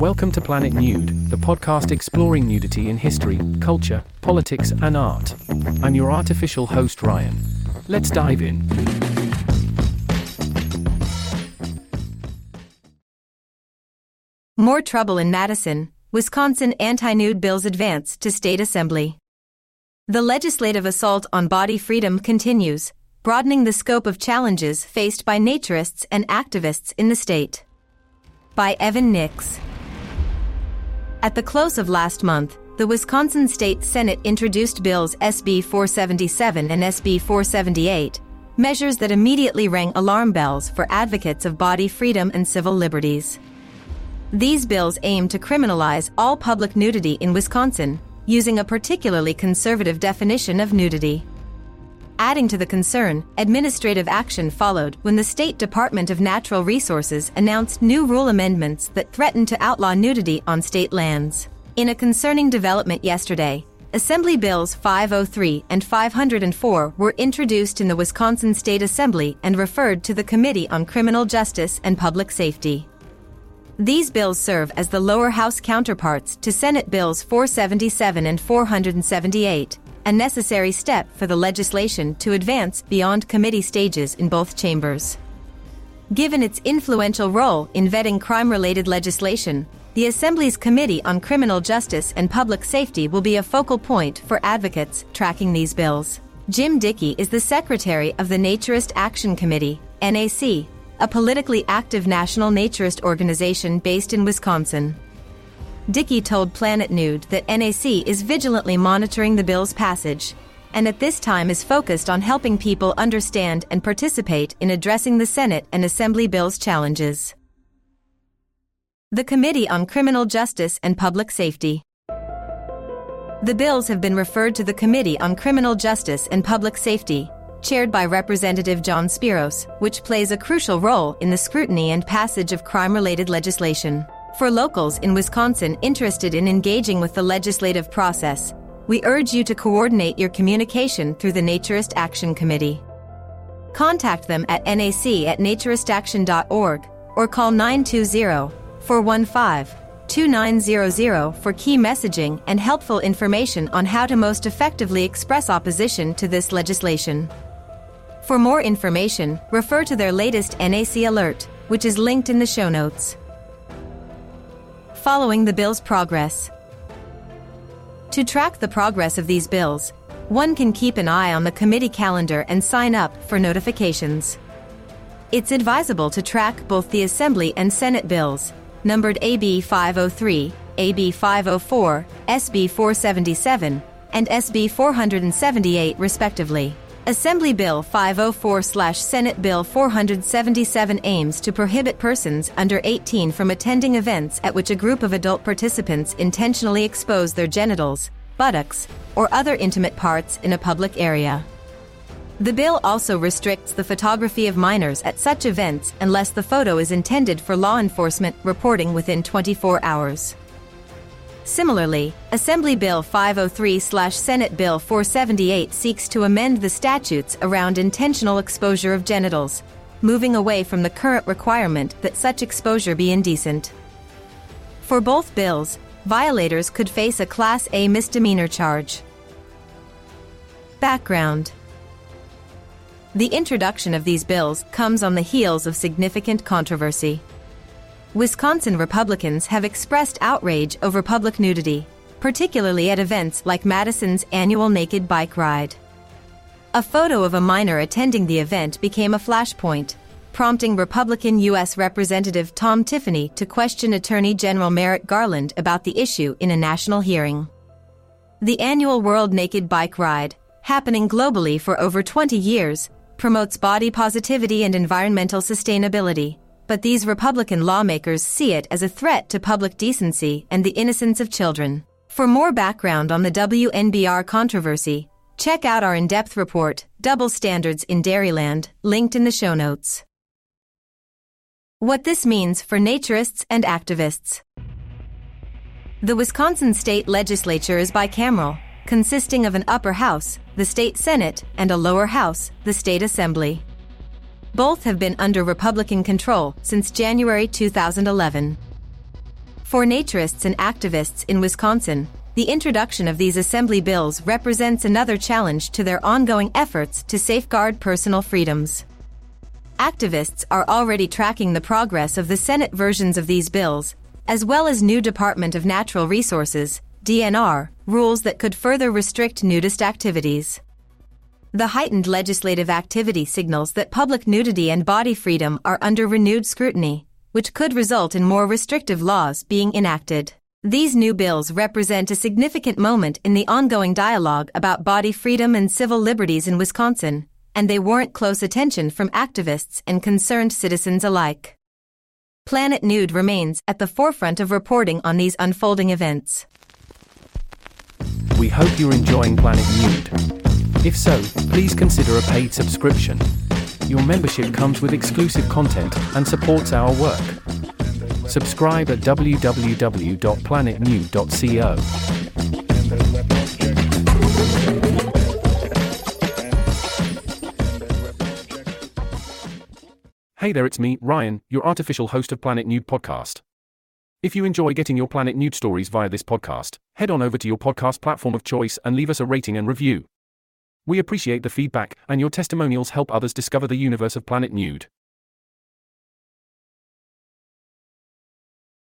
Welcome to Planet Nude, the podcast exploring nudity in history, culture, politics, and art. I'm your artificial host, Ryan. Let's dive in. More trouble in Madison, Wisconsin anti nude bills advance to state assembly. The legislative assault on body freedom continues, broadening the scope of challenges faced by naturists and activists in the state. By Evan Nix. At the close of last month, the Wisconsin State Senate introduced bills SB 477 and SB 478, measures that immediately rang alarm bells for advocates of body freedom and civil liberties. These bills aim to criminalize all public nudity in Wisconsin, using a particularly conservative definition of nudity. Adding to the concern, administrative action followed when the State Department of Natural Resources announced new rule amendments that threatened to outlaw nudity on state lands. In a concerning development yesterday, Assembly Bills 503 and 504 were introduced in the Wisconsin State Assembly and referred to the Committee on Criminal Justice and Public Safety. These bills serve as the lower house counterparts to Senate Bills 477 and 478, a necessary step for the legislation to advance beyond committee stages in both chambers. Given its influential role in vetting crime related legislation, the Assembly's Committee on Criminal Justice and Public Safety will be a focal point for advocates tracking these bills. Jim Dickey is the secretary of the Naturist Action Committee, NAC, a politically active national naturist organization based in Wisconsin. Dickey told Planet Nude that NAC is vigilantly monitoring the bill's passage, and at this time is focused on helping people understand and participate in addressing the Senate and Assembly bill's challenges. The Committee on Criminal Justice and Public Safety. The bills have been referred to the Committee on Criminal Justice and Public Safety, chaired by Representative John Spiros, which plays a crucial role in the scrutiny and passage of crime related legislation. For locals in Wisconsin interested in engaging with the legislative process, we urge you to coordinate your communication through the Naturist Action Committee. Contact them at nac at naturistaction.org or call 920 415 2900 for key messaging and helpful information on how to most effectively express opposition to this legislation. For more information, refer to their latest NAC alert, which is linked in the show notes following the bill's progress. To track the progress of these bills, one can keep an eye on the committee calendar and sign up for notifications. It's advisable to track both the Assembly and Senate bills, numbered AB 503, AB 504, SB 477, and SB 478 respectively. Assembly Bill 504/Senate Bill 477 aims to prohibit persons under 18 from attending events at which a group of adult participants intentionally expose their genitals, buttocks, or other intimate parts in a public area. The bill also restricts the photography of minors at such events unless the photo is intended for law enforcement reporting within 24 hours. Similarly, Assembly Bill 503/Senate Bill 478 seeks to amend the statutes around intentional exposure of genitals, moving away from the current requirement that such exposure be indecent. For both bills, violators could face a Class A misdemeanor charge. Background The introduction of these bills comes on the heels of significant controversy. Wisconsin Republicans have expressed outrage over public nudity, particularly at events like Madison's annual Naked Bike Ride. A photo of a minor attending the event became a flashpoint, prompting Republican U.S. Representative Tom Tiffany to question Attorney General Merrick Garland about the issue in a national hearing. The annual World Naked Bike Ride, happening globally for over 20 years, promotes body positivity and environmental sustainability but these Republican lawmakers see it as a threat to public decency and the innocence of children. For more background on the WNBR controversy, check out our in-depth report, Double Standards in Dairyland, linked in the show notes. What this means for naturists and activists. The Wisconsin state legislature is bicameral, consisting of an upper house, the state senate, and a lower house, the state assembly. Both have been under Republican control since January 2011. For naturists and activists in Wisconsin, the introduction of these assembly bills represents another challenge to their ongoing efforts to safeguard personal freedoms. Activists are already tracking the progress of the Senate versions of these bills, as well as new Department of Natural Resources, DNR, rules that could further restrict nudist activities. The heightened legislative activity signals that public nudity and body freedom are under renewed scrutiny, which could result in more restrictive laws being enacted. These new bills represent a significant moment in the ongoing dialogue about body freedom and civil liberties in Wisconsin, and they warrant close attention from activists and concerned citizens alike. Planet Nude remains at the forefront of reporting on these unfolding events. We hope you're enjoying Planet Nude. If so, please consider a paid subscription. Your membership comes with exclusive content and supports our work. Subscribe at www.planetnude.co. Hey there, it's me, Ryan, your artificial host of Planet Nude podcast. If you enjoy getting your Planet Nude stories via this podcast, head on over to your podcast platform of choice and leave us a rating and review. We appreciate the feedback, and your testimonials help others discover the universe of Planet Nude.